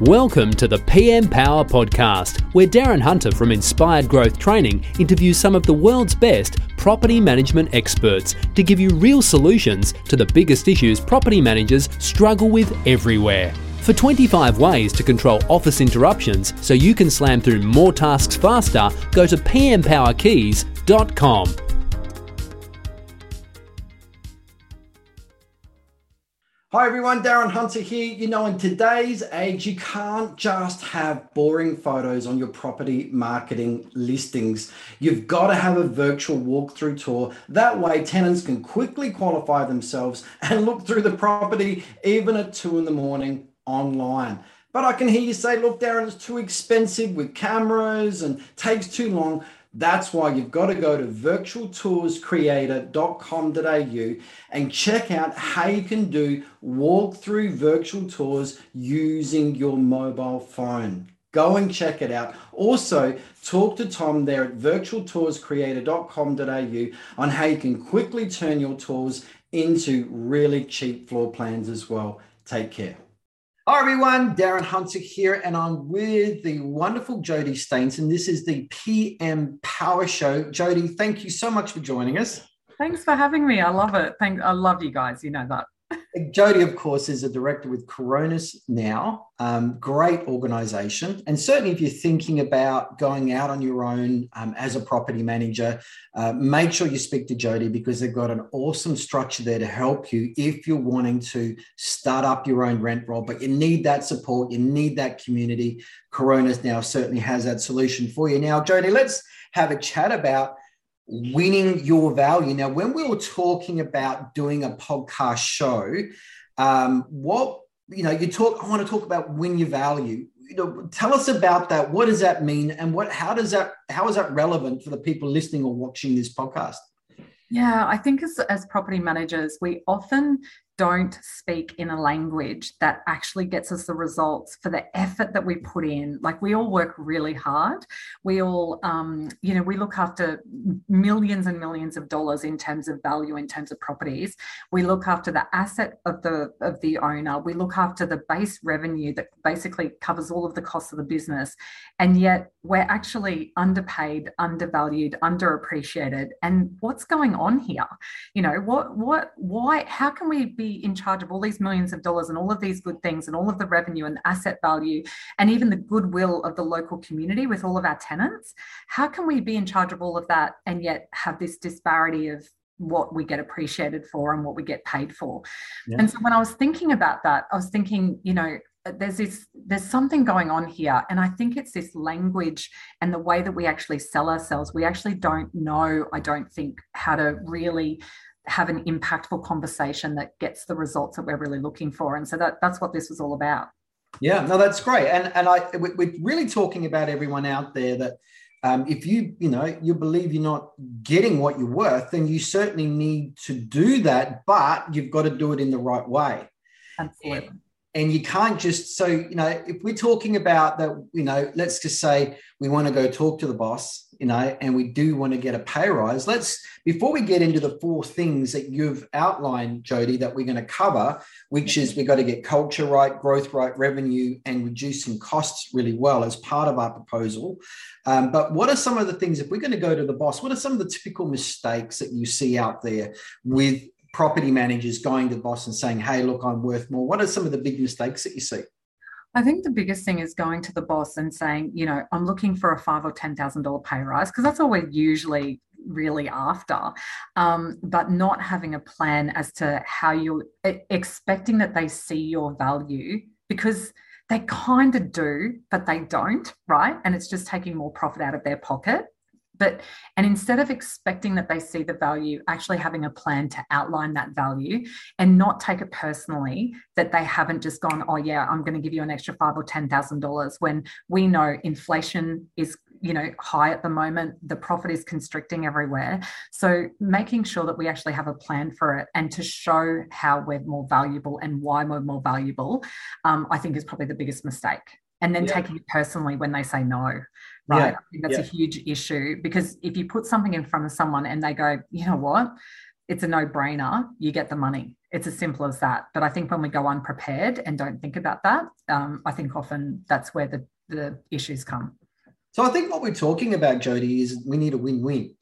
Welcome to the PM Power Podcast, where Darren Hunter from Inspired Growth Training interviews some of the world's best property management experts to give you real solutions to the biggest issues property managers struggle with everywhere. For 25 ways to control office interruptions so you can slam through more tasks faster, go to pmpowerkeys.com. Hi everyone, Darren Hunter here. You know, in today's age, you can't just have boring photos on your property marketing listings. You've got to have a virtual walkthrough tour. That way, tenants can quickly qualify themselves and look through the property even at two in the morning online. But I can hear you say, look, Darren, it's too expensive with cameras and takes too long. That's why you've got to go to virtualtourscreator.com.au and check out how you can do walkthrough virtual tours using your mobile phone. Go and check it out. Also, talk to Tom there at virtualtourscreator.com.au on how you can quickly turn your tours into really cheap floor plans as well. Take care. Hi everyone, Darren Hunter here, and I'm with the wonderful Jodie Stainton, and This is the PM Power Show. Jodie, thank you so much for joining us. Thanks for having me. I love it. Thank I love you guys. You know that. Jodie, of course, is a director with Coronis now. Um, great organization. And certainly, if you're thinking about going out on your own um, as a property manager, uh, make sure you speak to Jodie because they've got an awesome structure there to help you if you're wanting to start up your own rent roll. But you need that support, you need that community. Coronis now certainly has that solution for you. Now, Jodie, let's have a chat about winning your value. Now, when we were talking about doing a podcast show, um, what you know, you talk. I want to talk about win your value. You know, tell us about that. What does that mean, and what? How does that? How is that relevant for the people listening or watching this podcast? Yeah, I think as, as property managers, we often don't speak in a language that actually gets us the results for the effort that we put in. Like we all work really hard. We all, um, you know, we look after millions and millions of dollars in terms of value, in terms of properties. We look after the asset of the of the owner. We look after the base revenue that basically covers all of the costs of the business, and yet we're actually underpaid, undervalued, underappreciated. And what's going on here? You know, what what why? How can we be in charge of all these millions of dollars and all of these good things and all of the revenue and the asset value and even the goodwill of the local community with all of our tenants how can we be in charge of all of that and yet have this disparity of what we get appreciated for and what we get paid for yeah. and so when i was thinking about that i was thinking you know there's this there's something going on here and i think it's this language and the way that we actually sell ourselves we actually don't know i don't think how to really have an impactful conversation that gets the results that we're really looking for. And so that, that's what this was all about. Yeah, no, that's great. And and I we're really talking about everyone out there that um, if you you know you believe you're not getting what you're worth, then you certainly need to do that, but you've got to do it in the right way. Absolutely. And, and you can't just so you know if we're talking about that you know let's just say we want to go talk to the boss you know, and we do want to get a pay rise. Let's before we get into the four things that you've outlined, Jodie, that we're going to cover, which is we've got to get culture right, growth right, revenue, and reducing costs really well as part of our proposal. Um, but what are some of the things if we're going to go to the boss? What are some of the typical mistakes that you see out there with property managers going to the boss and saying, "Hey, look, I'm worth more"? What are some of the big mistakes that you see? I think the biggest thing is going to the boss and saying, you know, I'm looking for a five or ten thousand dollar pay rise because that's all we're usually really after, um, but not having a plan as to how you're expecting that they see your value because they kind of do, but they don't, right? And it's just taking more profit out of their pocket but and instead of expecting that they see the value actually having a plan to outline that value and not take it personally that they haven't just gone oh yeah i'm going to give you an extra five or ten thousand dollars when we know inflation is you know high at the moment the profit is constricting everywhere. So making sure that we actually have a plan for it and to show how we're more valuable and why we're more valuable um, i think is probably the biggest mistake. And then yeah. taking it personally when they say no right yeah. i think that's yeah. a huge issue because if you put something in front of someone and they go you know what it's a no-brainer you get the money It's as simple as that. But I think when we go unprepared and don't think about that, um, I think often that's where the, the issues come. So I think what we're talking about, Jodie, is we need a win-win.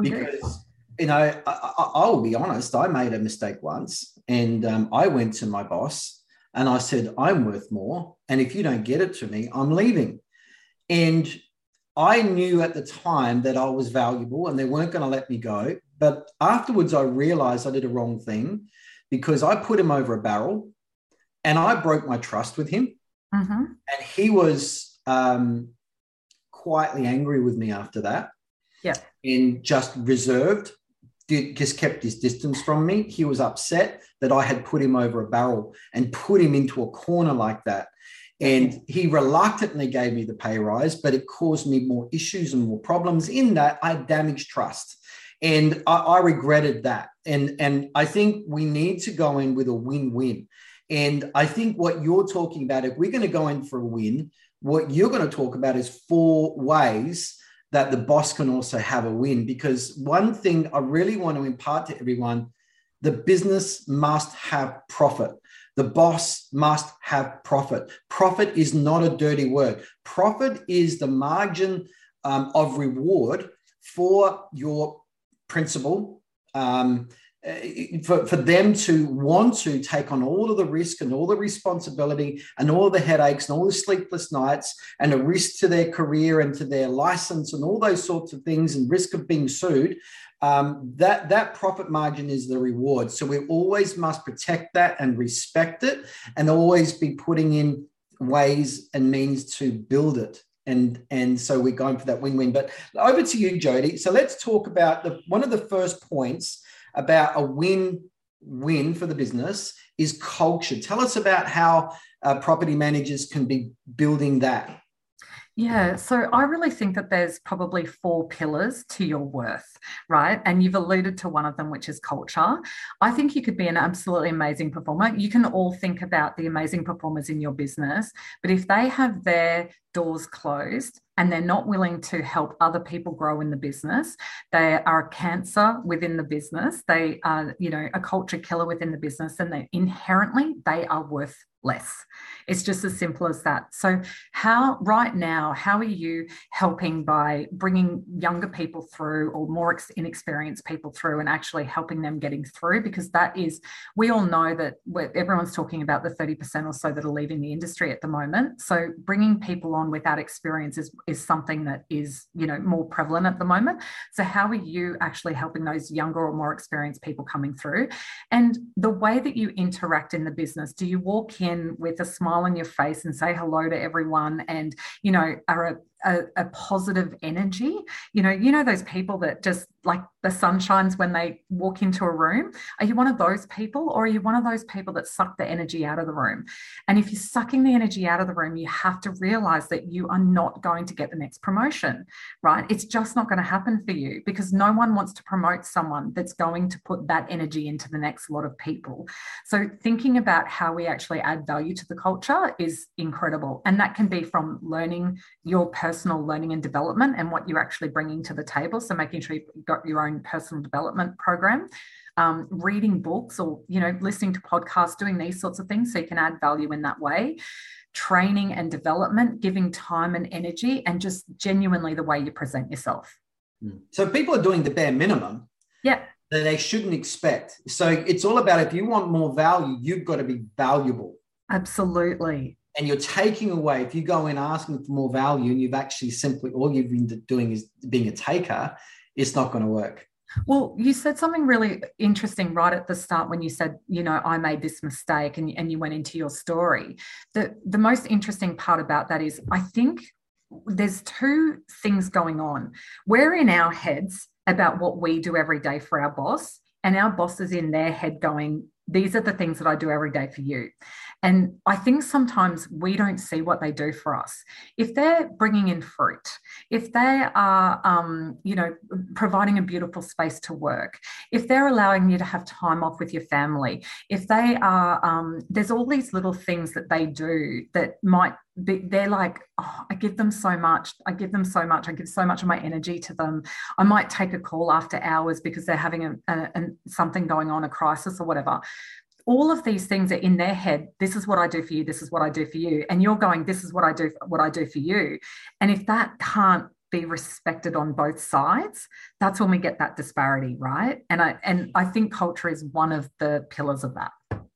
Because do. you know, I, I, will be honest. I made a mistake once, and um, I went to my boss and I said, "I'm worth more, and if you don't get it to me, I'm leaving." And I knew at the time that I was valuable, and they weren't going to let me go. But afterwards, I realized I did a wrong thing because I put him over a barrel, and I broke my trust with him, mm-hmm. and he was um, quietly angry with me after that. Yeah. And just reserved, did, just kept his distance from me. He was upset that I had put him over a barrel and put him into a corner like that. And he reluctantly gave me the pay rise, but it caused me more issues and more problems. In that, I damaged trust. And I, I regretted that. And, and I think we need to go in with a win win. And I think what you're talking about, if we're going to go in for a win, what you're going to talk about is four ways that the boss can also have a win. Because one thing I really want to impart to everyone the business must have profit. The boss must have profit. Profit is not a dirty word. Profit is the margin um, of reward for your principal, um, for, for them to want to take on all of the risk and all the responsibility and all the headaches and all the sleepless nights and a risk to their career and to their license and all those sorts of things and risk of being sued um, that that profit margin is the reward. So we always must protect that and respect it and always be putting in ways and means to build it. And and so we're going for that win-win. But over to you jodie. So let's talk about the one of the first points about a win win for the business is culture. Tell us about how uh, property managers can be building that. Yeah, so I really think that there's probably four pillars to your worth, right? And you've alluded to one of them, which is culture. I think you could be an absolutely amazing performer. You can all think about the amazing performers in your business, but if they have their doors closed and they're not willing to help other people grow in the business they are a cancer within the business they are you know a culture killer within the business and they inherently they are worth less. It's just as simple as that. So, how right now, how are you helping by bringing younger people through or more inexperienced people through and actually helping them getting through? Because that is, we all know that everyone's talking about the 30% or so that are leaving the industry at the moment. So, bringing people on without experience is, is something that is, you know, more prevalent at the moment. So, how are you actually helping those younger or more experienced people coming through? And the way that you interact in the business, do you walk in in with a smile on your face and say hello to everyone and you know are a, a, a positive energy. You know you know those people that just like the sun shines when they walk into a room? Are you one of those people or are you one of those people that suck the energy out of the room? And if you're sucking the energy out of the room you have to realize that you are not going to get the next promotion right? It's just not going to happen for you because no one wants to promote someone that's going to put that energy into the next lot of people. So thinking about how we actually add value to the culture is incredible and that can be from learning your personal learning and development and what you're actually bringing to the table. So making sure you've got your own personal development program. Um, reading books or you know listening to podcasts doing these sorts of things so you can add value in that way. Training and development giving time and energy and just genuinely the way you present yourself. Hmm. so people are doing the bare minimum yeah. that they shouldn't expect. So it's all about if you want more value you've got to be valuable. Absolutely and you're taking away if you go in asking for more value and you've actually simply all you've been doing is being a taker it's not going to work. Well, you said something really interesting right at the start when you said, you know, I made this mistake and, and you went into your story. The, the most interesting part about that is I think there's two things going on. We're in our heads about what we do every day for our boss, and our boss is in their head going, these are the things that I do every day for you. And I think sometimes we don't see what they do for us. If they're bringing in fruit, if they are, um, you know, providing a beautiful space to work, if they're allowing you to have time off with your family, if they are, um, there's all these little things that they do that might be, they're like, oh, I give them so much. I give them so much. I give so much of my energy to them. I might take a call after hours because they're having a, a, a something going on, a crisis or whatever all of these things are in their head this is what i do for you this is what i do for you and you're going this is what i do what i do for you and if that can't be respected on both sides that's when we get that disparity right and i and i think culture is one of the pillars of that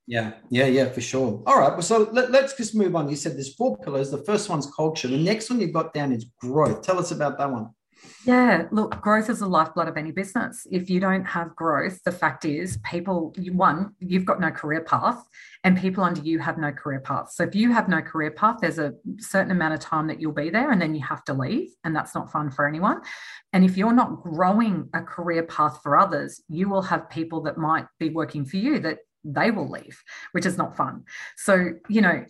yeah, yeah, yeah, for sure. All right. Well, so let, us just move on. You said there's four pillars. The first one's culture. The next one you've got down is growth. Tell us about that one. Yeah, look, growth is the lifeblood of any business. If you don't have growth, the fact is, people, one, you've got no career path, and people under you have no career path. So if you have no career path, there's a certain amount of time that you'll be there, and then you have to leave, and that's not fun for anyone. And if you're not growing a career path for others, you will have people that might be working for you that they will leave, which is not fun. So, you know,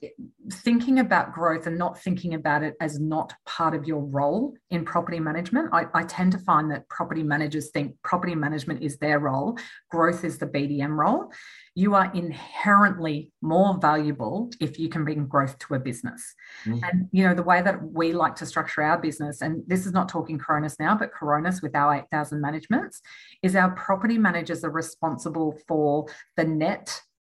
thinking about growth and not thinking about it as not part of your role in property management, I, I, tend to find that property managers think property management is their role, growth is the BDM role you are inherently more valuable if you can bring growth to a business. Mm. And you know the way that we like to structure our business, and this is not talking Coronis now, but Coronis with our 8,000 managements, is our property managers are responsible for the net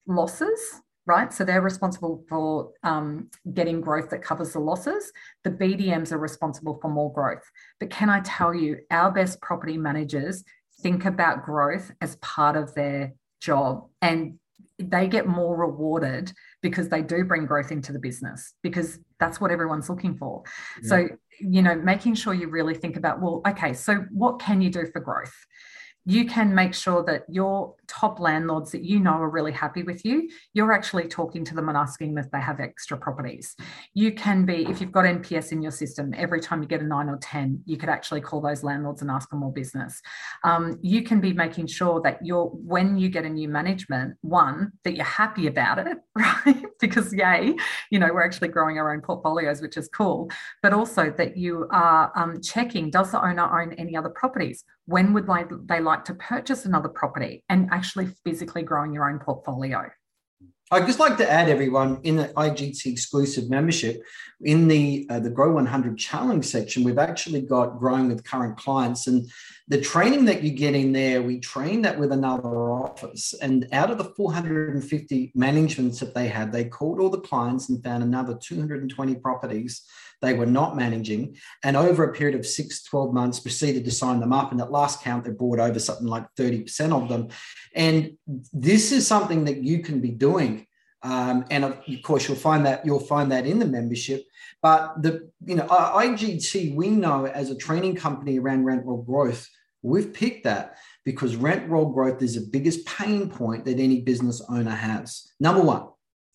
losses right? So they're responsible for um, getting growth that covers the losses. The BDMs are responsible for more growth. But can I tell you, our best property managers think about growth as part of their job and they get more rewarded because they do bring growth into the business because that's what everyone's looking for. Yeah. So, you know, making sure you really think about, well, okay, so what can you do for growth? You can make sure that your top landlords that you know are really happy with you, you're actually talking to them and asking them if they have extra properties. You can be, if you've got NPS in your system, every time you get a nine or 10, you could actually call those landlords and ask for more business. Um, you can be making sure that you're, when you get a new management, one, that you're happy about it, right? because yay, you know, we're actually growing our own portfolios, which is cool, but also that you are um, checking, does the owner own any other properties? when would they, they like to purchase another property and actually physically growing your own portfolio. I'd just like to add, everyone, in the IGT exclusive membership, in the uh, the Grow 100 Challenge section, we've actually got growing with current clients, and the training that you get in there, we train that with another office. And out of the 450 managements that they had, they called all the clients and found another 220 properties they were not managing. And over a period of six, 12 months, proceeded to sign them up. And at last count, they brought over something like 30% of them. And this is something that you can be doing. Um, and of course, you'll find that you'll find that in the membership. But the you know IGT, we know as a training company around rent roll growth, we've picked that because rent roll growth is the biggest pain point that any business owner has. Number one,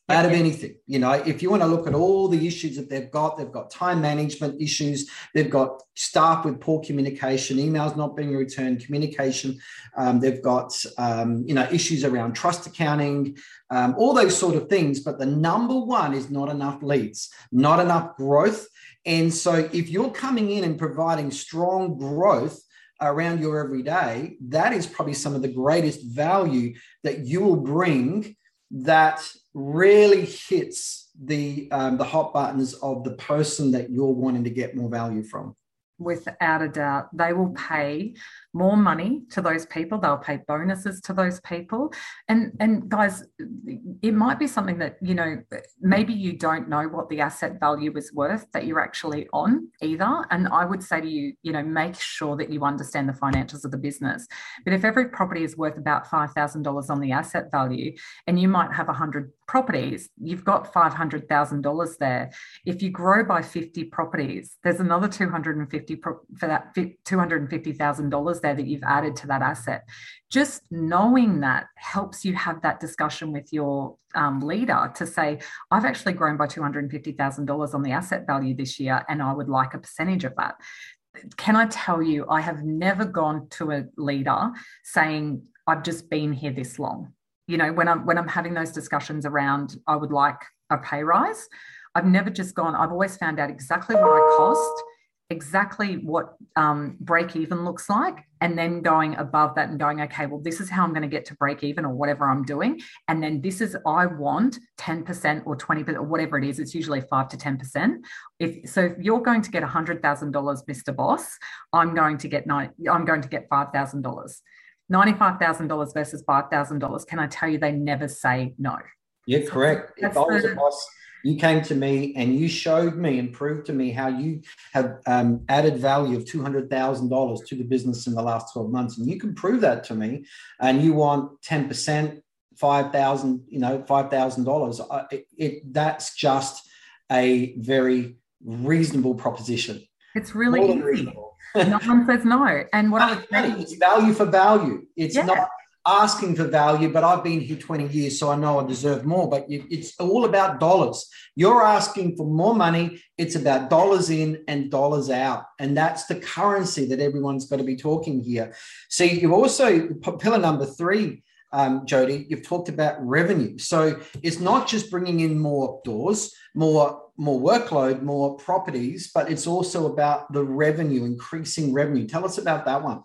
out of anything. You know, if you want to look at all the issues that they've got, they've got time management issues, they've got staff with poor communication, emails not being returned, communication, um, they've got, um, you know, issues around trust accounting, um, all those sort of things. But the number one is not enough leads, not enough growth. And so if you're coming in and providing strong growth, around your everyday, that is probably some of the greatest value that you will bring that really hits the um, the hot buttons of the person that you're wanting to get more value from without a doubt they will pay more money to those people. They'll pay bonuses to those people. And and guys it might be something that you know maybe you don't know what the asset value is worth that you're actually on either. And i would say to you you know make sure that you understand the financials of the business. But if every property is worth about $5000 on the asset value and you might have a 100 properties you've got $500000 there if you grow by 50 properties there's another 250 for that $250000 there that you've added to that asset. Just knowing that helps you have that discussion with your um, leader to say, I've actually grown by $250,000 on the asset value this year, and I would like a percentage of that. Can I tell you, I have never gone to a leader saying, I've just been here this long. You know, when I'm when I'm having those discussions around, I would like a pay rise. I've never just gone, I've always found out exactly what I cost exactly what um, break even looks like and then going above that and going okay well this is how i'm going to get to break even or whatever i'm doing and then this is i want 10% or 20% or whatever it is it's usually 5 to 10% if so if you're going to get $100000 mr boss i'm going to get nine i'm going to get $5000 $95,000 versus $5,000, can I tell you they never say no? Yeah, correct. if I was the, a boss, you came to me and you showed me and proved to me how you have um, added value of $200,000 to the business in the last 12 months. And you can prove that to me and you want 10%, 5,000, you know, $5,000. It, it, that's just a very reasonable proposition. It's really easy. no one says no. And what I was saying, it's value for value. It's yeah. not asking for value, but I've been here 20 years, so I know I deserve more. But it's all about dollars. You're asking for more money. It's about dollars in and dollars out. And that's the currency that everyone's got to be talking here. See, you've also, pillar number three, um, Jodie, you've talked about revenue. So it's not just bringing in more doors, more more workload, more properties, but it's also about the revenue, increasing revenue. Tell us about that one.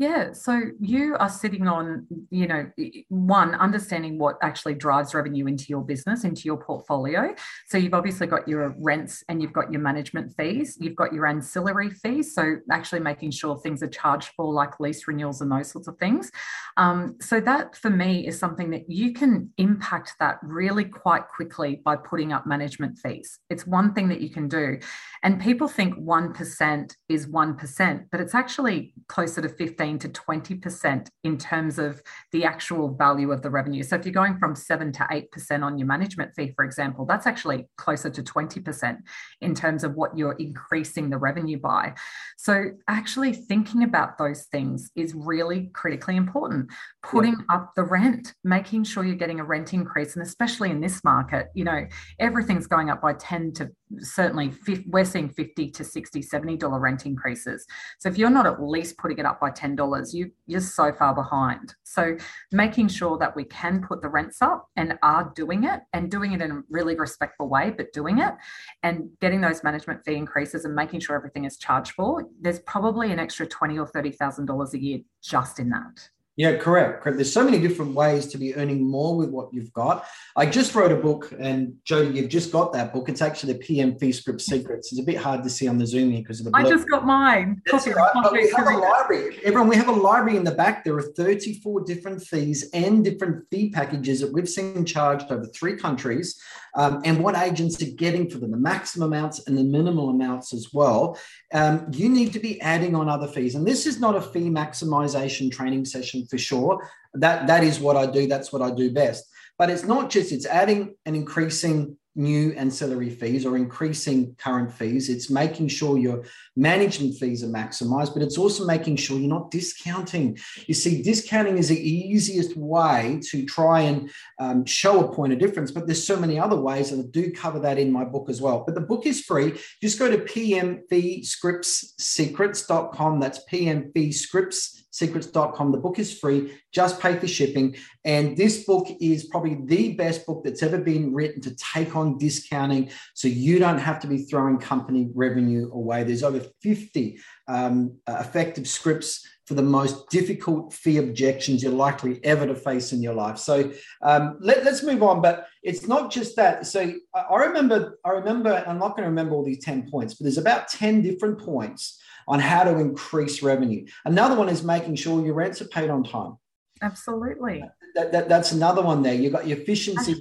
Yeah, so you are sitting on, you know, one, understanding what actually drives revenue into your business, into your portfolio. So you've obviously got your rents and you've got your management fees, you've got your ancillary fees. So actually making sure things are charged for, like lease renewals and those sorts of things. Um, so that for me is something that you can impact that really quite quickly by putting up management fees. It's one thing that you can do. And people think 1% is 1%, but it's actually closer to 15 15 to 20% in terms of the actual value of the revenue. So if you're going from 7 to 8% on your management fee, for example, that's actually closer to 20% in terms of what you're increasing the revenue by. So actually thinking about those things is really critically important. Putting yeah. up the rent, making sure you're getting a rent increase, and especially in this market, you know, everything's going up by 10 to certainly we're seeing 50 to 60 70 dollar rent increases. So if you're not at least putting it up by 10 dollars you you're so far behind. So making sure that we can put the rents up and are doing it and doing it in a really respectful way but doing it and getting those management fee increases and making sure everything is charged for there's probably an extra 20 or 30 thousand dollars a year just in that yeah, correct. correct. There's so many different ways to be earning more with what you've got. I just wrote a book, and Jodie, you've just got that book. It's actually the PM Fee Script Secrets. It's a bit hard to see on the Zoom here because of the. I just got mine. Copy, right. we have a library. Everyone, we have a library in the back. There are 34 different fees and different fee packages that we've seen charged over three countries, um, and what agents are getting for them, the maximum amounts and the minimal amounts as well. Um, you need to be adding on other fees, and this is not a fee maximization training session for sure. That that is what I do. That's what I do best. But it's not just it's adding and increasing new ancillary fees or increasing current fees. It's making sure your management fees are maximized, but it's also making sure you're not discounting. You see, discounting is the easiest way to try and um, show a point of difference, but there's so many other ways, and I do cover that in my book as well. But the book is free. Just go to pmfeescriptssecrets.com. That's pmfeescripts secrets.com. The book is free, just pay for shipping. And this book is probably the best book that's ever been written to take on discounting so you don't have to be throwing company revenue away. There's over 50 um, effective scripts for the most difficult fee objections you're likely ever to face in your life. So um, let, us move on. But it's not just that. So I remember, I remember, I'm not going to remember all these 10 points, but there's about 10 different points on how to increase revenue. Another one is making sure your rents are paid on time. Absolutely. That, that, that's another one there. You've got your efficiency.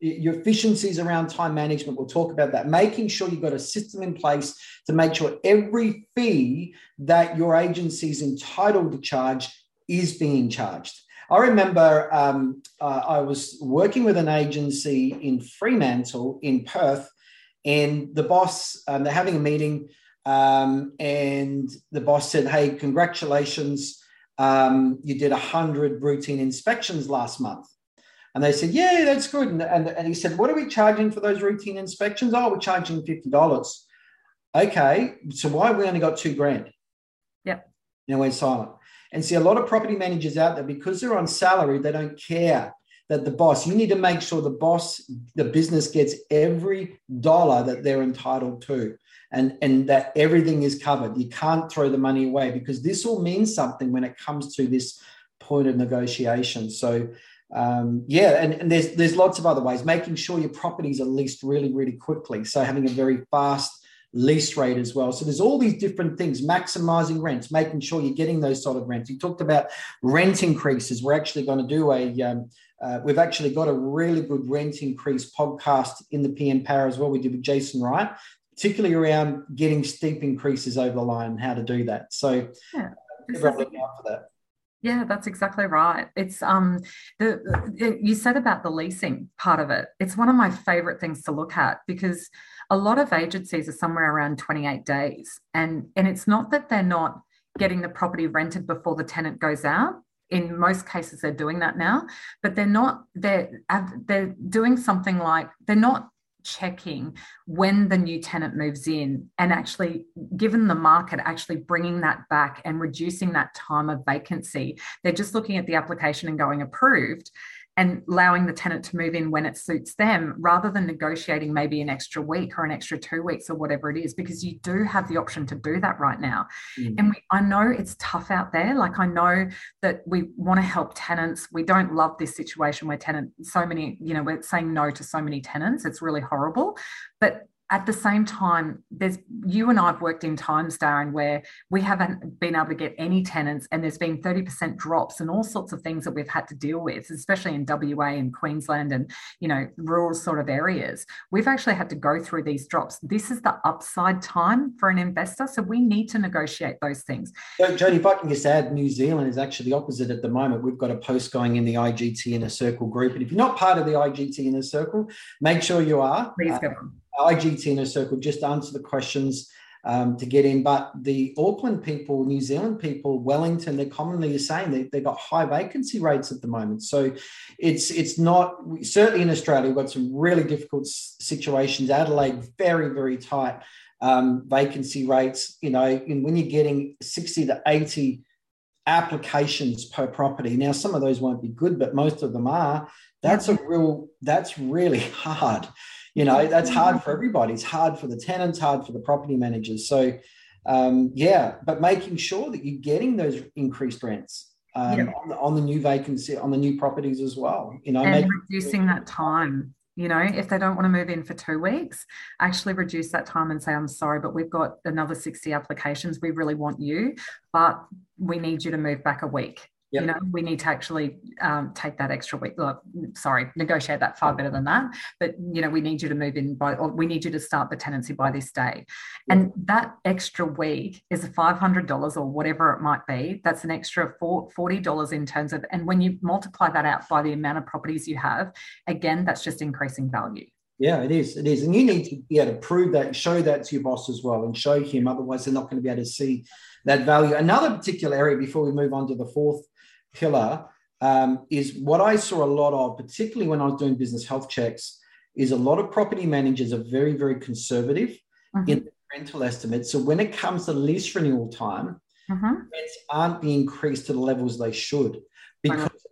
Your efficiencies around time management, we'll talk about that. Making sure you've got a system in place to make sure every fee that your agency is entitled to charge is being charged. I remember um, uh, I was working with an agency in Fremantle in Perth, and the boss, um, they're having a meeting um, and the boss said, Hey, congratulations. Um, you did 100 routine inspections last month. And they said, Yeah, that's good. And, and, and he said, What are we charging for those routine inspections? Oh, we're charging $50. Okay, so why have we only got two grand? Yep. Now we're silent. And see, a lot of property managers out there, because they're on salary, they don't care that the boss, you need to make sure the boss, the business gets every dollar that they're entitled to and, and that everything is covered. You can't throw the money away because this all means something when it comes to this point of negotiation. So, um, yeah, and, and there's there's lots of other ways. Making sure your properties are leased really, really quickly. So having a very fast lease rate as well. So there's all these different things, maximizing rents, making sure you're getting those solid rents. You talked about rent increases. We're actually going to do a, um, uh, we've actually got a really good rent increase podcast in the PM Power as well. We did with Jason Wright, particularly around getting steep increases over the line and how to do that. So yeah, everyone look out for that. Yeah, that's exactly right. It's um the you said about the leasing part of it. It's one of my favorite things to look at because a lot of agencies are somewhere around 28 days and and it's not that they're not getting the property rented before the tenant goes out in most cases they're doing that now but they're not they're they're doing something like they're not checking when the new tenant moves in and actually given the market actually bringing that back and reducing that time of vacancy. They're just looking at the application and going approved and allowing the tenant to move in when it suits them rather than negotiating maybe an extra week or an extra two weeks or whatever it is because you do have the option to do that right now. Mm. and we, i know it's tough out there. Like i know that we want to help tenants. We don't love this situation where tenant so many you know we're saying no to so many tenants. It's really horrible. But at the same time, there's you and I've worked in times, Darren, where we haven't been able to get any tenants, and there's been 30% drops and all sorts of things that we've had to deal with, especially in WA and Queensland and you know rural sort of areas. We've actually had to go through these drops. This is the upside time for an investor, so we need to negotiate those things. So, Jodie, if I can just add, New Zealand is actually the opposite at the moment. We've got a post going in the IGT Inner Circle group, and if you're not part of the IGT Inner Circle, make sure you are. Please go on IGT Inner Circle just answer the questions um, to get in. But the Auckland people, New Zealand people, Wellington, they're commonly saying they, they've got high vacancy rates at the moment. So it's it's not certainly in Australia, we've got some really difficult situations. Adelaide, very, very tight um, vacancy rates. You know, and when you're getting 60 to 80 applications per property. Now, some of those won't be good, but most of them are. That's a real, that's really hard you know that's hard for everybody. It's hard for the tenants hard for the property managers. So um, yeah but making sure that you're getting those increased rents um, on, the, on, the, new vacancy on the new properties as well you know and reducing that time you know if they don't want to move in for two weeks actually reduce that time and say i'm sorry but we've got another 60 applications. We really want you but we need you to move back a week Yep. You know, we need to actually um, take that extra week. Look, sorry, negotiate that far better than that. But you know, we need you to move in by, or we need you to start the tenancy by this day, and that extra week is a five hundred dollars or whatever it might be. That's an extra forty dollars in terms of, and when you multiply that out by the amount of properties you have, again, that's just increasing value. Yeah, it is. It is. And you need to be able to prove that, show that to your boss as well, and show him. Otherwise, they're not going to be able to see that value. Another particular area before we move on to the fourth pillar um, is what I saw a lot of, particularly when I was doing business health checks, is a lot of property managers are very, very conservative mm-hmm. in rental estimates. So when it comes to lease renewal time, mm-hmm. rents aren't being increased to the levels they should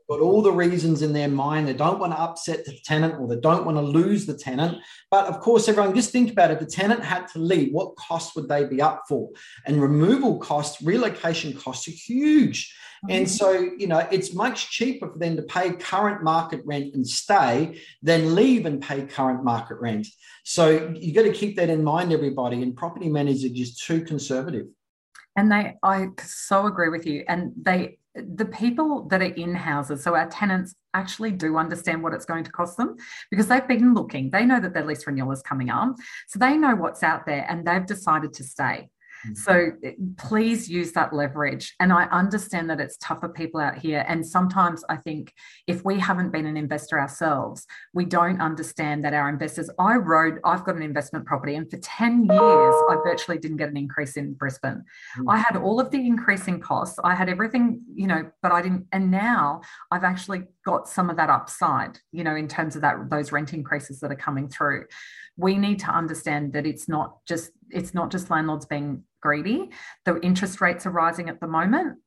got all the reasons in their mind. They don't want to upset the tenant or they don't want to lose the tenant. But of course, everyone just think about it. The tenant had to leave, what costs would they be up for? And removal costs, relocation costs are huge. And so, you know, it's much cheaper for them to pay current market rent and stay than leave and pay current market rent. So you've got to keep that in mind, everybody. And property managers are just too conservative. And they, I so agree with you. And they, the people that are in houses, so our tenants actually do understand what it's going to cost them because they've been looking. They know that their lease renewal is coming up. So they know what's out there and they've decided to stay. Mm. So eh, please use that leverage. And I understand that it's tougher people out here. And sometimes I think if we haven't been an investor ourselves, we don't understand that our investors. I wrote, I've got an investment property, and for 10 years, I virtually didn't get an increase in Brisbane. Mm. I had all of the increasing costs. I had everything, you know, but I didn't. And now I've actually got some of that upside, you know, in terms of that those rent increases that are coming through. We need to understand that it's not just it's not just landlords being greedy. The interest rates are rising at the moment.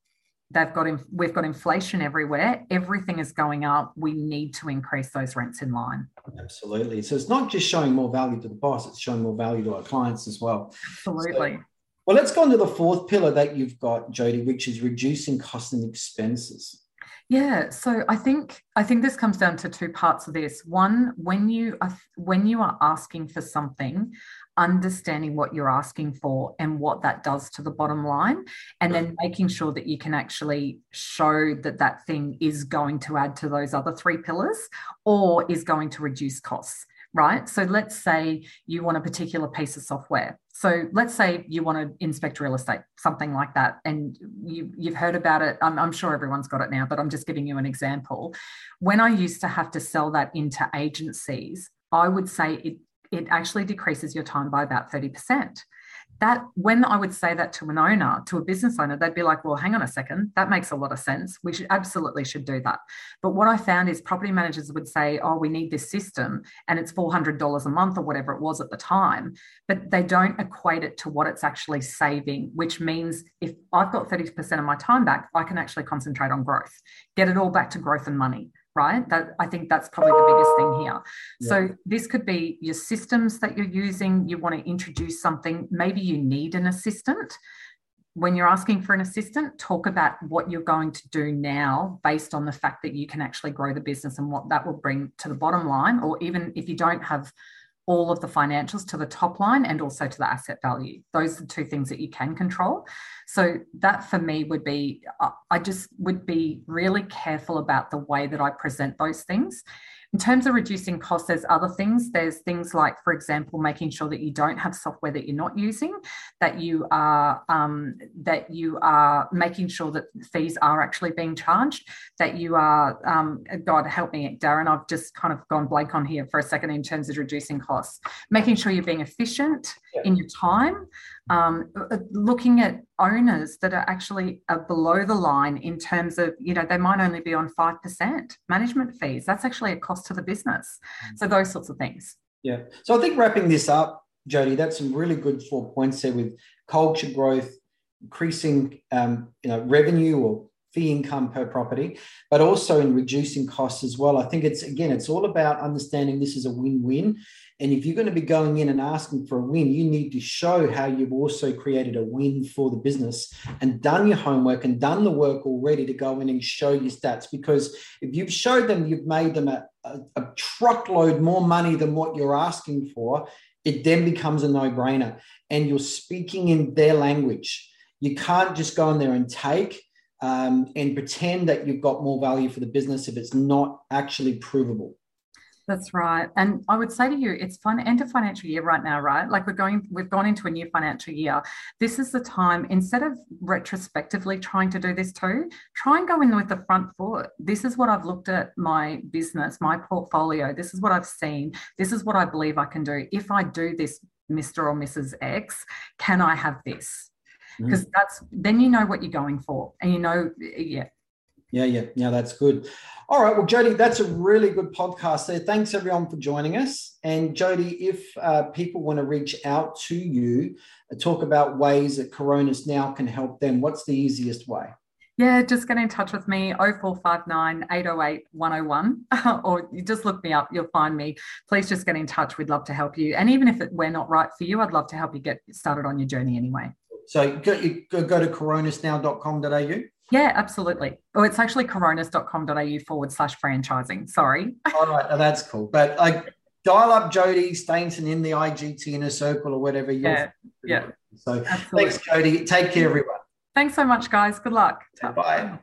They've got we've got inflation everywhere. Everything is going up. We need to increase those rents in line. Absolutely. So it's not just showing more value to the boss; it's showing more value to our clients as well. Absolutely. So, well, let's go on to the fourth pillar that you've got, Jodie, which is reducing costs and expenses. Yeah, so I think I think this comes down to two parts of this. One, when you are when you are asking for something, understanding what you're asking for and what that does to the bottom line, and then making sure that you can actually show that that thing is going to add to those other three pillars or is going to reduce costs right? So let's say you want a particular piece of software. So let's say you want to inspect real estate, something like that, and you, you've heard about it. I'm, I'm sure everyone's got it now, but I'm just giving you an example. When I used to have to sell that into agencies, I would say it it actually decreases your time by about 30% that when I would say that to an owner, to a business owner, they'd be like, well, hang on a second, that makes a lot of sense. We should absolutely should do that. But what I found is property managers would say, oh, we need this system and it's $400 a month or whatever it was at the time. But they don't equate it to what it's actually saving, which means if I've got 30% of my time back, I can actually concentrate on growth, get it all back to growth and money right? That I think that's probably the biggest thing here. Yeah. So this could be your systems that you're using. You want to introduce something. Maybe you need an assistant. When you're asking for an assistant, talk about what you're going to do now based on the fact that you can actually grow the business and what that will bring to the bottom line. Or even if you don't have all of the financials to the top line and also to the asset value. Those are the two things that you can control. So, that for me would be, I just would be really careful about the way that I present those things. In terms of reducing costs, there's other things. There's things like, for example, making sure that you don't have software that you're not using, that you are um, that you are making sure that fees are actually being charged, that you are um, God help me, Darren. I've just kind of gone blank on here for a second in terms of reducing costs. Making sure you're being efficient yeah. in your time um, uh, looking at owners that are actually uh, below the line in terms of, you know, they might only be on 5% management fees. That's actually a cost to the business. So mm. those sorts of things. Yeah. So I think wrapping this up, Jodie, that's some really good four points there with culture growth, increasing, um, you know, revenue or fee income per property, but also in reducing costs as well. I think it's again, it's all about understanding this is a win-win. And if you're going to be going in and asking for a win, you need to show how you've also created a win for the business and done your homework and done the work already to go in and show your stats. Because if you've showed them you've made them a, a, a truckload more money than what you're asking for, it then becomes a no-brainer. And you're speaking in their language. You can't just go in there and take um, and pretend that you've got more value for the business if it's not actually provable. That's right. And I would say to you, it's fun end of financial year right now, right? Like we're going, we've gone into a new financial year. This is the time, instead of retrospectively trying to do this too, try and go in with the front foot. This is what I've looked at my business, my portfolio. This is what I've seen. This is what I believe I can do. If I do this, Mr. or Mrs. X, can I have this? because mm. that's then you know what you're going for and you know yeah yeah yeah yeah that's good all right well jodie that's a really good podcast there thanks everyone for joining us and jodie if uh, people want to reach out to you uh, talk about ways that coronis now can help them what's the easiest way yeah, just get in touch with me 0459 808 101 or you just look me up, you'll find me. Please just get in touch. We'd love to help you. And even if it, we're not right for you, I'd love to help you get started on your journey anyway. So go, go, go to coronisnow.com.au. Yeah, absolutely. Oh, it's actually coronis.com.au forward slash franchising. Sorry. All right, that's cool. But like dial up Jodie Stainton in the IGT inner circle or whatever. Yeah. Yeah. So absolutely. thanks, Jodie. Take care, everyone. Thanks so much, guys. Good luck. Bye.